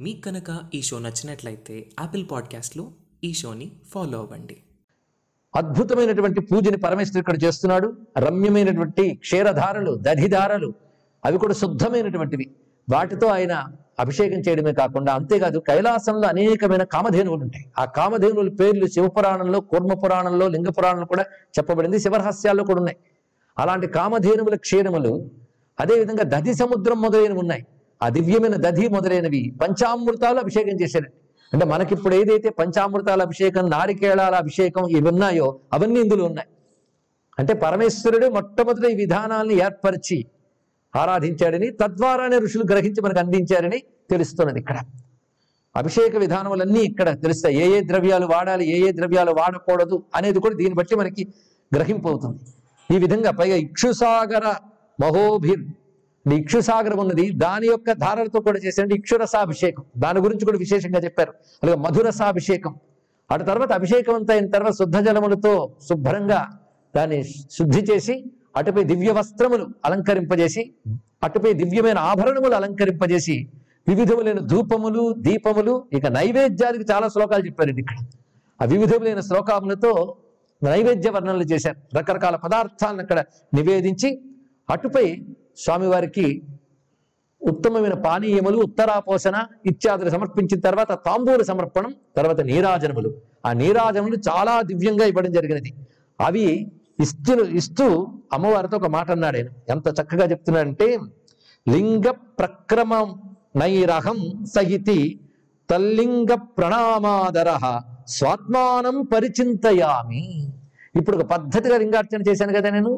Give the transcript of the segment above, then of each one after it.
మీకు కనుక ఈ షో నచ్చినట్లయితే యాపిల్ పాడ్కాస్ట్లో ఈ షోని ఫాలో అవ్వండి. అద్భుతమైనటువంటి పూజని పరమేశ్వరుడు ఇక్కడ చేస్తున్నాడు. రమ్యమైనటువంటి క్షీరధారలు దధిధారలు అవి కూడా శుద్ధమైనటువంటివి. వాటితో ఆయన అభిషేకం చేయడమే కాకుండా అంతేకాదు కైలాసంలో అనేకమైన కామధేనువులు ఉంటాయి. ఆ కామధేనువుల పేర్లు శివపురాణంలో కూర్మ పురాణంలో లింగ పురాణంలో కూడా చెప్పబడింది. శివరహస్యాల్లో కూడా ఉన్నాయి. అలాంటి కామధేనువుల క్షీరములు అదేవిధంగా దధి సముద్రం మొదలైనవి ఉన్నాయి. ఆ దివ్యమైన దధి మొదలైనవి పంచామృతాలు అభిషేకం చేశారు. అంటే మనకిప్పుడు ఏదైతే పంచామృతాల అభిషేకం నారికేళాల అభిషేకం ఇవి ఉన్నాయో అవన్నీ ఇందులో ఉన్నాయి. అంటే పరమేశ్వరుడు మొట్టమొదటి ఈ విధానాల్ని ఏర్పరిచి ఆరాధించాడని తద్వారానే ఋషులు గ్రహించి మనకు అందించారని తెలుస్తున్నది ఇక్కడ. అభిషేక విధానములన్నీ ఇక్కడ తెలుస్తాయి. ఏ ఏ ద్రవ్యాలు వాడాలి ఏ ఏ ద్రవ్యాలు వాడకూడదు అనేది కూడా దీన్ని బట్టి మనకి గ్రహింపు అవుతుంది ఈ విధంగా పైగా ఇక్షుసాగర మహోభిర్ ఇక్షుసాగరం ఉన్నది. దాని యొక్క ధారలతో కూడా చేసేది ఇక్షురసాభిషేకం. దాని గురించి కూడా విశేషంగా చెప్పారు. అలాగే మధురసాభిషేకం. అటు తర్వాత అభిషేకం అంతా అయిన తర్వాత శుద్ధ జలములతో శుభ్రంగా దాన్ని శుద్ధి చేసి అటుపై దివ్య వస్త్రములు అలంకరింపజేసి అటుపై దివ్యమైన ఆభరణములు అలంకరింపజేసి వివిధములైన ధూపములు దీపములు ఇక నైవేద్యానికి చాలా శ్లోకాలు చెప్పారండి ఇక్కడ. ఆ వివిధములైన శ్లోకములతో నైవేద్య వర్ణనలు చేశారు. రకరకాల పదార్థాలను అక్కడ నివేదించి అటుపై స్వామివారికి ఉత్తమమైన పానీయములు ఉత్తరాపోషణ ఇత్యాదులు సమర్పించిన తర్వాత తాంబూల సమర్పణం తర్వాత నీరాజనములు. ఆ నీరాజనములు చాలా దివ్యంగా ఇవ్వడం జరిగినది. అవి ఇస్తు ఇస్తూ అమ్మవారితో ఒక మాట అన్నాడు ఆయన. ఎంత చక్కగా చెప్తున్నాడంటే లింగ ప్రక్రమ నైరహం సహితి తల్లింగ ప్రణామాదర స్వాత్మానం పరిచింతయామి. ఇప్పుడు ఒక పద్ధతిగా లింగార్చన చేశాను కదా నేను.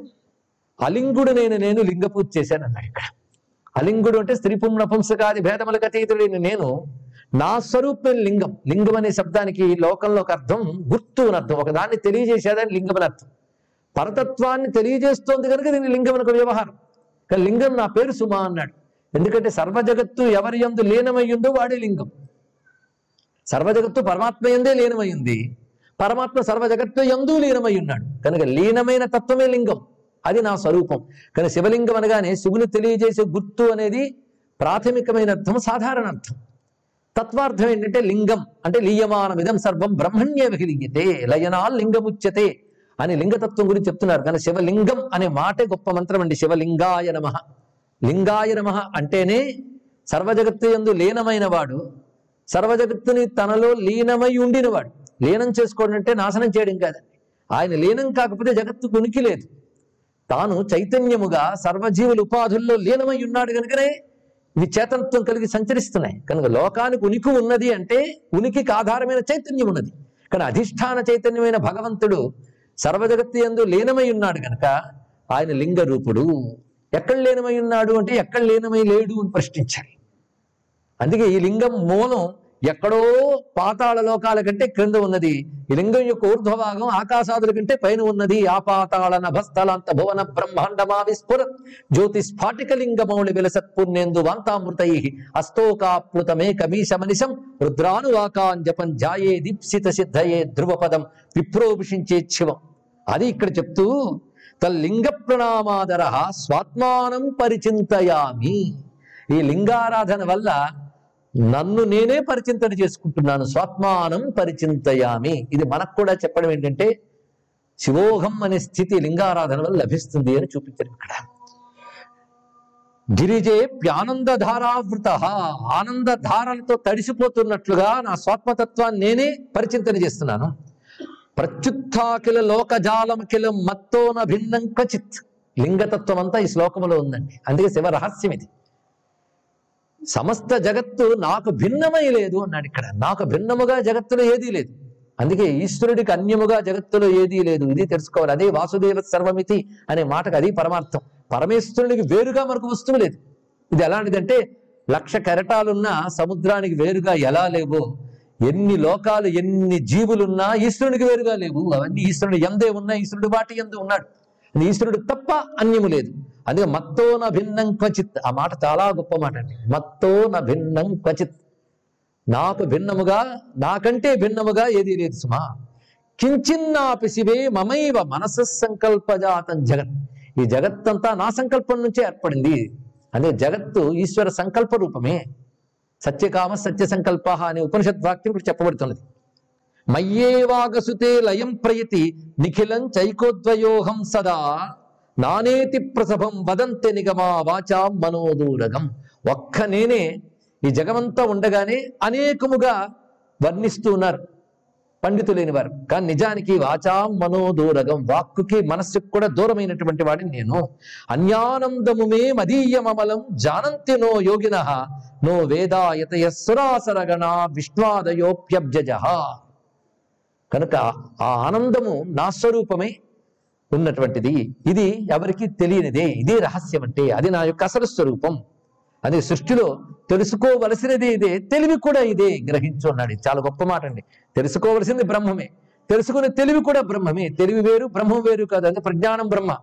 అలింగుడు నేను నేను లింగ పూజ చేశాను అన్నాడు ఇక్కడ. అలింగుడు అంటే స్త్రీ పుంసకాది భేదములకు అతీతుడైన నేను నా స్వరూపం లింగం. లింగం అనే శబ్దానికి లోకంలో ఒక అర్థం గుర్తు అని అర్థం. ఒకదాన్ని తెలియజేసేదాన్ని లింగం అని అర్థం. పరతత్వాన్ని తెలియజేస్తోంది కనుక దీన్ని లింగం ఒక వ్యవహారం. కానీ లింగం నా పేరు సుమా అన్నాడు. ఎందుకంటే సర్వ జగత్తు ఎవరి ఎందు లీనమయ్యుందో వాడే లింగం. సర్వ జగత్తు పరమాత్మ ఎందే లీనమయ్యింది. పరమాత్మ సర్వ జగత్తు ఎందు లీనమై ఉన్నాడు కనుక లీనమైన తత్వమే లింగం. అది నా స్వరూపం. కానీ శివలింగం అనగానే శివుని తెలియజేసే గుర్తు అనేది ప్రాథమికమైన అర్థం సాధారణ అర్థం తత్వార్థం ఏంటంటే లింగం అంటే లీయమానం ఇదం సర్వం బ్రహ్మణ్యే విలింగితే లయనాల్ లింగముచ్యతే అని లింగతత్వం గురించి చెప్తున్నారు. కానీ శివలింగం అనే మాటే గొప్ప మంత్రం అండి. శివలింగాయ నమ. లింగాయ నమ అంటేనే సర్వజగత్తు ఎందు లీనమైన వాడు సర్వజగత్తుని తనలో లీనమై ఉండినవాడు. లీనం చేసుకోవడం అంటే నాశనం చేయడం కాదండి. ఆయన లీనం కాకపోతే జగత్తు ఉనికి లేదు. తాను చైతన్యముగా సర్వజీవుల ఉపాధుల్లో లీనమై ఉన్నాడు కనుకనే ఇవి చేతనత్వం కలిగి సంచరిస్తున్నాయి. కనుక లోకానికి ఉనికి ఉన్నది అంటే ఉనికికి ఆధారమైన చైతన్యం ఉన్నది. కానీ అధిష్టాన చైతన్యమైన భగవంతుడు సర్వజగత్తి ఎందు లీనమై ఉన్నాడు కనుక ఆయన లింగ రూపుడు. ఎక్కడ లీనమై ఉన్నాడు అంటే ఎక్కడ లీనమై లేడు అని ప్రశ్నించాలి. అందుకే ఈ లింగం మూలం ఎక్కడో పాతాళ లోకాల కంటే క్రింద ఉన్నది. ఈ లింగం యొక్క ఊర్ధ్వభాగం ఆకాశాదుల కంటే పైన ఉన్నది. ఆ పాతాళ నభస్థలాంత భువన బ్రహ్మాండమా విస్ఫుర జ్యోతి స్ఫాటికలింగమౌళి విలసత్ పుణ్యేందు వాంతామృతై రుద్రానువాకాన్ జపం జాయే దీప్సిత సిద్ధయే ధ్రువపదం విప్రోభిషించే శివం. అది ఇక్కడ చెప్తూ తల్లింగ ప్రణామాదర స్వాత్మానం పరిచింతయామి. ఈ లింగారాధన వల్ల నన్ను నేనే పరిచింతన చేసుకుంటున్నాను స్వాత్మానం పరిచింతయామి. ఇది మనకు కూడా చెప్పడం ఏంటంటే శివోహం అనే స్థితి లింగారాధన వల్ల లభిస్తుంది అని చూపించారు ఇక్కడ. గిరిజే ప్యానందధారావృత ఆనందధారలతో తడిసిపోతున్నట్లుగా నా స్వాత్మతత్వాన్ని నేనే పరిచింతన చేస్తున్నాను. ప్రత్యుత్కిల లోకజాలమఖిల మత్తోన భిన్నం క్వచిత్. లింగతత్వం అంతా ఈ శ్లోకములో ఉందండి. అందుకే శివ రహస్యం ఇది సమస్త జగత్తు నాకు భిన్నమై లేదు అన్నాడు ఇక్కడ. నాకు భిన్నముగా జగత్తులో ఏదీ లేదు. అందుకే ఈశ్వరుడికి అన్యముగా జగత్తులో ఏదీ లేదు. ఇది తెలుసుకోవాలి. అదే వాసుదేవ సర్వమితి అనే మాటకు అది పరమార్థం. పరమేశ్వరునికి వేరుగా మనకు వస్తువు లేదు. ఇది ఎలాంటిదంటే లక్ష కెరటాలున్న సముద్రానికి వేరుగా ఎలా లేవో ఎన్ని లోకాలు ఎన్ని జీవులున్నా ఈశ్వరునికి వేరుగా లేవు. అవన్నీ ఈశ్వరుడు ఎందే ఉన్నా ఈశ్వరుడు వాటి ఎందు ఉన్నాడు. ఈశ్వరుడు తప్ప అన్యము లేదు. అందుకే మత్తో న భిన్నం క్వచిత్. ఆ మాట చాలా గొప్ప మాట అండి. మత్తో న భిన్నం క్వచిత్. నాకు భిన్నముగా నాకంటే భిన్నముగా ఏదీ లేదు సుమా. కించిన్నాపి శివే మమైవ మనస సంకల్పజాతం జగత్. ఈ జగత్తంతా నా సంకల్పం నుంచే ఏర్పడింది. అదే జగత్తు ఈశ్వర సంకల్ప రూపమే. సత్యకామ సత్య సంకల్ప అనే ఉపనిషత్ వాక్యం ఇప్పుడు చెప్పబడుతున్నది. మయ్యేవాగసుతే లయం ప్రయతి నిఖిలం చైకోద్వయోహం సదా. నానేతి ప్రసభం వదంతి నిగమా వాచాం మనోదూరగం. ఒక్క నేనే ఈ జగమంతా ఉండగానే అనేకముగా వర్ణిస్తూ ఉన్నారు. పండితులేని వారు కానీ నిజానికి వాచాం మనోదూరగం వాక్కుకి మనస్సుకు కూడా దూరమైనటువంటి వాడిని నేను. అన్యానందము మే మదీయమమలం జానంతి నో యోగిన నో వేదాయతయ సురాసరగణ విష్ణాదయోప్యబ్జజ కనుక ఆ ఆనందము నా స్వరూపమే ఉన్నటువంటిది. ఇది ఎవరికి తెలియనిదే. ఇదే రహస్యం అంటే అది నా యొక్క అసలు స్వరూపం. అది సృష్టిలో తెలుసుకోవలసినది ఇదే. తెలివి కూడా ఇదే గ్రహించు అన్నాడు. చాలా గొప్ప మాట అండి. తెలుసుకోవలసింది బ్రహ్మమే. తెలుసుకునే తెలివి కూడా బ్రహ్మమే. తెలివి వేరు బ్రహ్మం వేరు కాదు. అంటే ప్రజ్ఞానం బ్రహ్మ.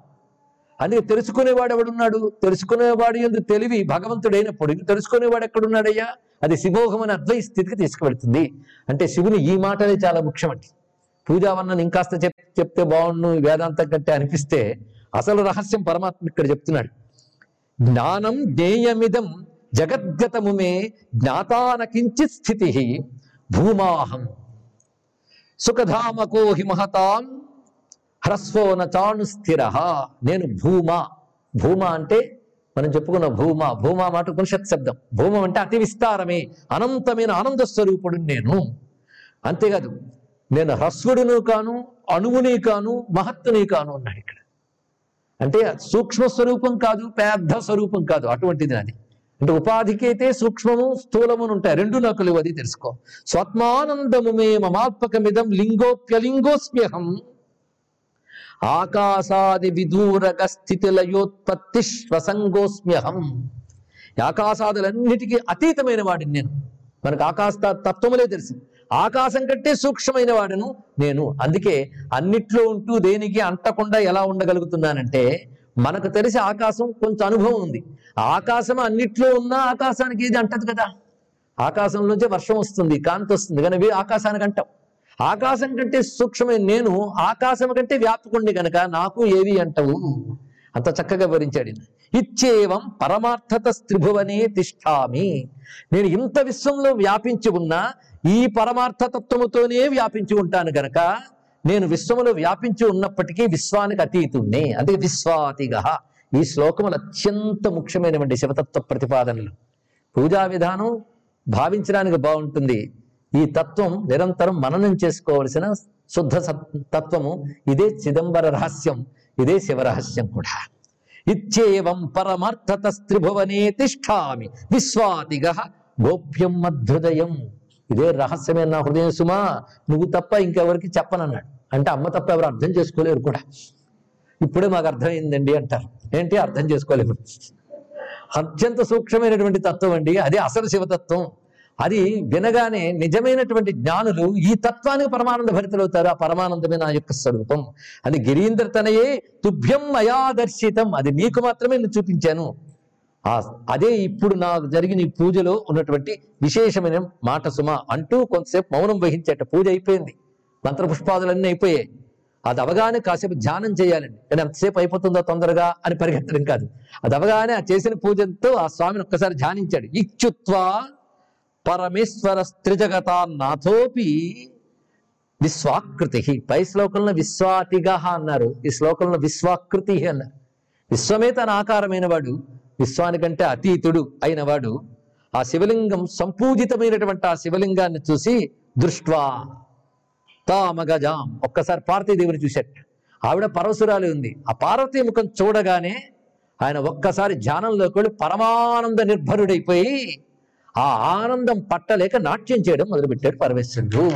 అందుకే తెలుసుకునేవాడు ఎవడున్నాడు? తెలుసుకునేవాడు ఎందు తెలివి భగవంతుడైనప్పుడు ఇంక తెలుసుకునేవాడు ఎక్కడున్నాడయ్యా? అది శివోహం అనే అద్వై స్థితికి తీసుకువెళ్తుంది. అంటే శివుని ఈ మాటలే చాలా ముఖ్యమండి. పూజావర్ణను ఇంకాస్త చెప్ చెప్తే బాగుండు వేదాంతం కంటే అనిపిస్తే అసలు రహస్యం పరమాత్మ ఇక్కడ చెప్తున్నాడు. జ్ఞానం జ్ఞేయమిదం జగద్గతముమే జ్ఞాతాన కించిత్ స్థితి భూమాహం. సుఖధామకో హి మహతాం హ్రస్వో నచాను స్థిర. నేను భూమా. భూమా అంటే మనం చెప్పుకున్న భూమా. భూమా మాట ఉపనిషత్ శబ్దం. భూమం అంటే అతి విస్తారమే అనంతమైన ఆనంద స్వరూపుడు నేను. అంతేకాదు నేను హ్రస్వుడును కాను అణువుని కాను మహత్తుని కాను అన్నాడు ఇక్కడ. అంటే సూక్ష్మ స్వరూపం కాదు పెద్ద స్వరూపం కాదు అటువంటిది నాది. అంటే ఉపాధికి అయితే సూక్ష్మము స్థూలము ఉంటాయి. రెండు నాకు లేవు అది తెలుసుకో. స్వత్మానందము మే మమాత్మకమిదం లింగోప్యలింగోస్మ్యహం. ఆకాశాది విదూరగ స్థితిలయోత్పత్తి శ్వసంగోస్మ్యహం ఆకాశాదులన్నిటికీ అతీతమైన వాడిని నేను. మనకు ఆకాశ తత్వములే తెలుసు. ఆకాశం కంటే సూక్ష్మమైన వాడును నేను. అందుకే అన్నిట్లో ఉంటూ దేనికి అంటకుండా ఎలా ఉండగలుగుతున్నానంటే మనకు తెలిసి ఆకాశం కొంచెం అనుభవం ఉంది. ఆకాశం అన్నిట్లో ఉన్నా ఆకాశానికి ఏది అంటది కదా. ఆకాశంలోంచి వర్షం వస్తుంది కాంతి వస్తుంది కానీ ఆకాశానికి అంటాం. ఆకాశం కంటే సూక్ష్మమైన నేను ఆకాశం కంటే వ్యాపకుండి గనక నాకు ఏవి అంటవు? అంత చక్కగా వివరించాడు ఇచ్చేవం పరమార్థత త్రిభువనే తిష్టామి. నేను ఇంత విశ్వంలో వ్యాపించి ఉన్నా ఈ పరమార్థతత్వముతోనే వ్యాపించి ఉంటాను గనక నేను విశ్వములో వ్యాపించి ఉన్నప్పటికీ విశ్వానికి అతీతుణ్ణి. అందుకే విశ్వాతిగ. ఈ శ్లోకములు అత్యంత ముఖ్యమైనటువంటి శివతత్వ ప్రతిపాదనలు. పూజా విధానం భావించడానికి బాగుంటుంది. ఈ తత్వం నిరంతరం మననం చేసుకోవలసిన శుద్ధ తత్వము. ఇదే చిదంబర రహస్యం. ఇదే శివరహస్యం కూడా. ఇచ్చేవం పరమార్థత త్రిభువనే తిష్టామి విశ్వాతిగ గోప్యం మధ్యుదయం ఇదే రహస్యమే నా హృదయం సుమా నువ్వు తప్ప ఇంకెవరికి చెప్పనన్నాడు. అంటే అమ్మ తప్ప ఎవరు అర్థం చేసుకోలేరు కూడా. ఇప్పుడే మాకు అర్థమైందండి అంటారు. ఏంటి? అర్థం చేసుకోలేము. అత్యంత సూక్ష్మమైనటువంటి తత్వం అండి. అది అసలు శివతత్వం. అది వినగానే నిజమైనటువంటి జ్ఞానులు ఈ తత్వానికి పరమానంద భరితులవుతారు. ఆ పరమానందమే నా యొక్క స్వరూపం. అది గిరీంద్ర తనయే తుభ్యం మయా దర్శితం అది నీకు మాత్రమే నేను చూపించాను. ఆ అదే ఇప్పుడు నాకు జరిగిన ఈ పూజలో ఉన్నటువంటి విశేషమైన మాట సుమ అంటూ కొంతసేపు మౌనం వహించేట పూజ అయిపోయింది. మంత్రపుష్పాదులన్నీ అయిపోయాయి. అది అవగానే కాసేపు ధ్యానం చేయాలండి కానీ ఎంతసేపు అయిపోతుందో తొందరగా అని పరిగెత్తడం కాదు. అది అవగానే ఆ చేసిన పూజతో ఆ స్వామిని ఒక్కసారి ధ్యానించాడు. ఇచ్చుత్వా పరమేశ్వర స్త్రిజగతాన్నాథోపి విశ్వాకృతి. పై శ్లోకంలో విశ్వాతిగా అన్నారు. ఈ శ్లోకంలో విశ్వాకృతి అన్నారు. విశ్వమే తన ఆకారమైన వాడు విశ్వానికంటే అతీతుడు అయినవాడు ఆ శివలింగం సంపూజితమైనటువంటి ఆ శివలింగాన్ని చూసి దృష్ట్వా తామగజాం. ఒక్కసారి పార్వతీదేవిని చూశాడు. ఆవిడ పరవసురాలి ఉంది. ఆ పార్వతీ ముఖం చూడగానే ఆయన ఒక్కసారి ధ్యానంలోకి వెళ్ళి పరమానంద నిర్భరుడైపోయి ఆ ఆనందం పట్టలేక నాట్యం చేయడం మొదలుపెట్టాడు పరమేశ్వరుడు.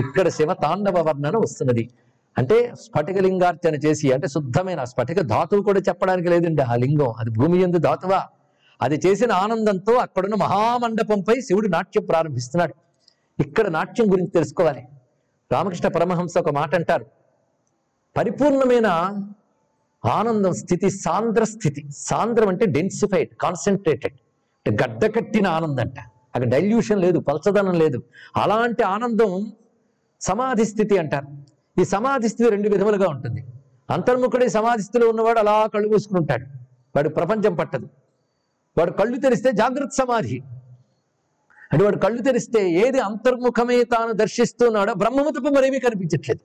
ఇక్కడ శివ తాండవ వర్ణన వస్తున్నది. అంటే స్ఫటికలింగార్చన చేసి అంటే శుద్ధమైన స్ఫటిక ధాతువు కూడా చెప్పడానికి లేదండి. ఆ లింగం అది భూమి ఎందు ధాతువా? అది చేసిన ఆనందంతో అక్కడున్న మహామండపంపై శివుడు నాట్యం ప్రారంభిస్తున్నాడు. ఇక్కడ నాట్యం గురించి తెలుసుకోవాలి. రామకృష్ణ పరమహంస ఒక మాట అంటారు. పరిపూర్ణమైన ఆనందం స్థితి సాంద్ర స్థితి. సాంద్రం అంటే డెన్సిఫైడ్ కాన్సన్ట్రేటెడ్ గడ్డ కట్టిన ఆనందం అంట అక్కడ డైల్యూషన్ లేదు పలచదనం లేదు. అలాంటి ఆనందం సమాధి స్థితి అంటారు. ఈ సమాధి స్థితి రెండు విధములుగా ఉంటుంది. అంతర్ముఖుడి సమాధి స్థితిలో ఉన్నవాడు అలా కళ్ళు మూసుకుంటాడు. వాడు ప్రపంచం పట్టదు. వాడు కళ్ళు తెరిస్తే జాగ్రత్త సమాధి. అంటే వాడు కళ్ళు తెరిస్తే ఏది అంతర్ముఖమే తాను దర్శిస్తున్నాడో బ్రహ్మము తప్ప మరేమీ కనిపించట్లేదు.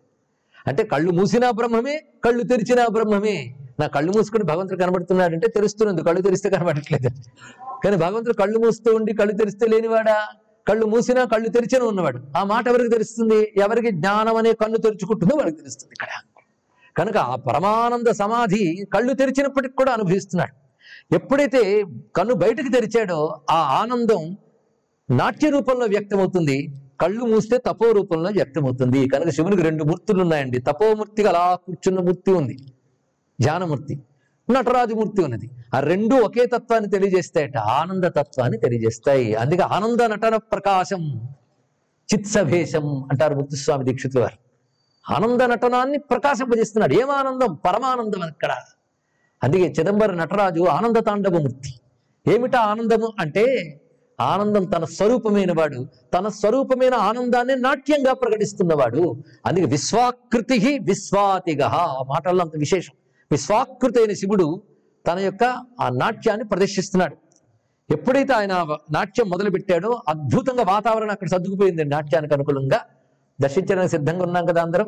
అంటే కళ్ళు మూసినా బ్రహ్మమే కళ్ళు తెరిచినా బ్రహ్మమే. నా కళ్ళు మూసుకుని భగవంతుడు కనబడుతున్నాడంటే తెలుస్తున్నది. కళ్ళు తెరిస్తే కనబడట్లేదు. కానీ భగవంతుడు కళ్ళు మూస్తూ ఉండి కళ్ళు తెరిస్తే లేనివాడా? కళ్ళు మూసినా కళ్ళు తెరిచిన ఉన్నవాడు. ఆ మాట ఎవరికి తెలుస్తుంది? ఎవరికి జ్ఞానం అనే కన్ను తెరుచుకుంటుందో వాడికి తెలుస్తుంది ఇక్కడ. కనుక ఆ పరమానంద సమాధి కళ్ళు తెరిచినప్పటికి కూడా అనుభవిస్తున్నాడు. ఎప్పుడైతే కన్ను బయటకు తెరిచాడో ఆ ఆనందం నాట్య రూపంలో వ్యక్తమవుతుంది. కళ్ళు మూస్తే తపో రూపంలో వ్యక్తమవుతుంది. కనుక శివునికి రెండు మూర్తులు ఉన్నాయండి. తపోమూర్తిగా అలా కూర్చున్న మూర్తి ఉంది. ధ్యానమూర్తి నటరాజమూర్తి ఉన్నది. ఆ రెండు ఒకే తత్వాన్ని తెలియజేస్తాయట ఆనంద తత్వాన్ని తెలియజేస్తాయి. అందుకే ఆనంద నటన ప్రకాశం చిత్సభేషం అంటారు ముక్తిస్వామి దీక్షితుల వారు ఆనంద నటనాన్ని ప్రకాశింపజేస్తున్నాడు. ఏమానందం ఆనందం? పరమానందం అక్కడ. అందుకే చిదంబర నటరాజు ఆనంద తాండవమూర్తి. ఏమిటా ఆనందము అంటే ఆనందం తన స్వరూపమైన వాడు తన స్వరూపమైన ఆనందాన్ని నాట్యంగా ప్రకటిస్తున్నవాడు అందుకే విశ్వాకృతి విశ్వాతిగ. ఆ మాటల్లో అంత విశేషం. విశ్వాకృతైన శివుడు తన యొక్క ఆ నాట్యాన్ని ప్రదర్శిస్తున్నాడు. ఎప్పుడైతే ఆయన నాట్యం మొదలుపెట్టాడో అద్భుతంగా వాతావరణం అక్కడ సర్దుకుపోయింది. నాట్యానికి అనుకూలంగా దర్శించడానికి సిద్ధంగా ఉన్నాం కదా అందరం.